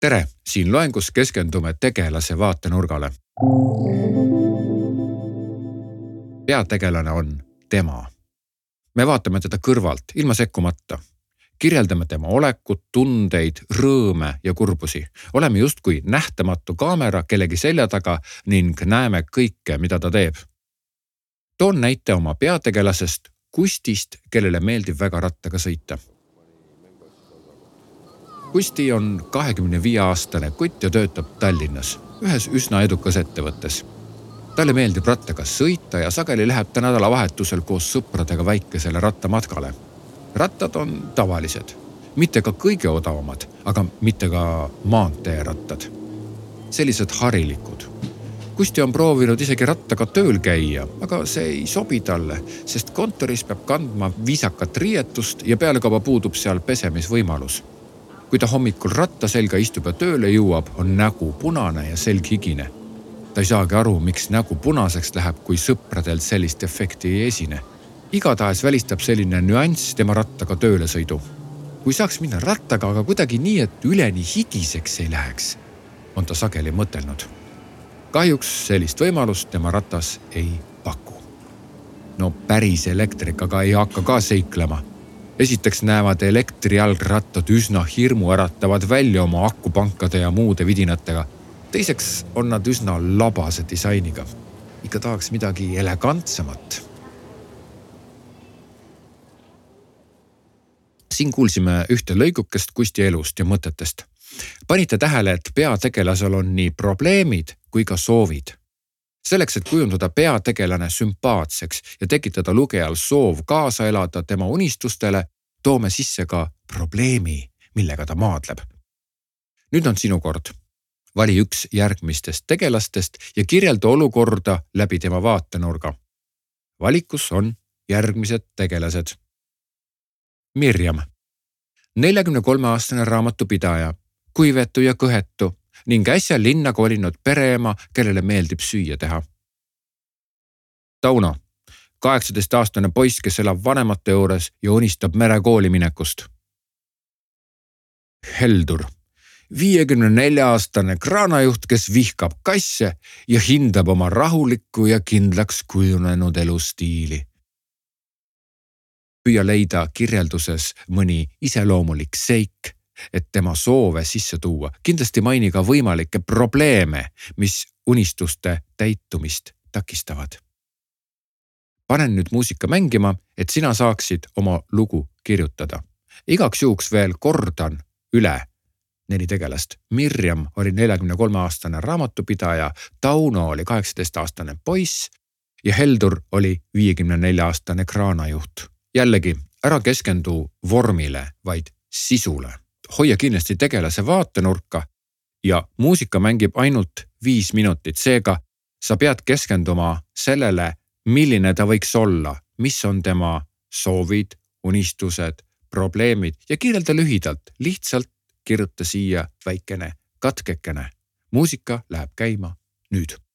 tere, siin loengus keskendume tegelase vaatenurgale. peategelane on tema. me vaatame teda kõrvalt, ilma sekkumata. kirjeldame tema olekut, tundeid, rõõme ja kurbusi. oleme justkui nähtamatu kaamera kellegi selja taga ning näeme kõike, mida ta teeb. toon näite oma peategelasest Kustist, kellele meeldib väga rattaga sõita Kusti on kahekümne viie aastane kutt ja töötab Tallinnas ühes üsna edukas ettevõttes. talle meeldib rattaga sõita ja sageli läheb ta nädalavahetusel koos sõpradega väikesele rattamatkale. rattad on tavalised, mitte ka kõige odavamad, aga mitte ka maanteerattad. sellised harilikud. Kusti on proovinud isegi rattaga tööl käia, aga see ei sobi talle, sest kontoris peab kandma viisakat riietust ja pealekauba puudub seal pesemisvõimalus kui ta hommikul ratta selga istub ja tööle jõuab, on nägu punane ja selg higine. ta ei saagi aru, miks nägu punaseks läheb, kui sõpradel sellist efekti ei esine. igatahes välistab selline nüanss tema rattaga töölesõidu. kui saaks minna rattaga, aga kuidagi nii, et üleni higiseks ei läheks, on ta sageli mõtelnud. kahjuks sellist võimalust tema ratas ei paku. no päris elektrikaga ei hakka ka seiklema esiteks näevad elektrijalgrattad üsna hirmuäratavad välja oma akupankade ja muude vidinatega. teiseks on nad üsna labase disainiga. ikka tahaks midagi elegantsemat. siin kuulsime ühte lõigukest Kusti elust ja mõtetest. panite tähele, et peategelasel on nii probleemid kui ka soovid selleks, et kujundada peategelane sümpaatseks ja tekitada lugejal soov kaasa elada tema unistustele, toome sisse ka probleemi, millega ta maadleb. nüüd on sinu kord. vali üks järgmistest tegelastest ja kirjelda olukorda läbi tema vaatenurga. valikus on järgmised tegelased. Mirjam, neljakümne kolme aastane raamatupidaja, kuivetu ja kõhetu ning äsja linna kolinud pereema, kellele meeldib süüa teha. Tauno, kaheksateistaastane poiss, kes elab vanemate juures ja unistab merekooli minekust. Heldur, viiekümne nelja aastane kraanajuht, kes vihkab kasse ja hindab oma rahulikku ja kindlaks kujunenud elustiili. püüa leida kirjelduses mõni iseloomulik seik et tema soove sisse tuua. kindlasti maini ka võimalikke probleeme, mis unistuste täitumist takistavad. panen nüüd muusika mängima, et sina saaksid oma lugu kirjutada. igaks juhuks veel kordan üle neli tegelast. Mirjam oli neljakümne kolme aastane raamatupidaja, Tauno oli kaheksateist aastane poiss ja Heldur oli viiekümne nelja aastane kraanajuht. jällegi ära keskendu vormile, vaid sisule hoia kindlasti tegelase vaatenurka ja muusika mängib ainult viis minutit, seega sa pead keskenduma sellele, milline ta võiks olla, mis on tema soovid, unistused, probleemid ja kirjelda lühidalt, lihtsalt kirjuta siia väikene katkekene. muusika läheb käima nüüd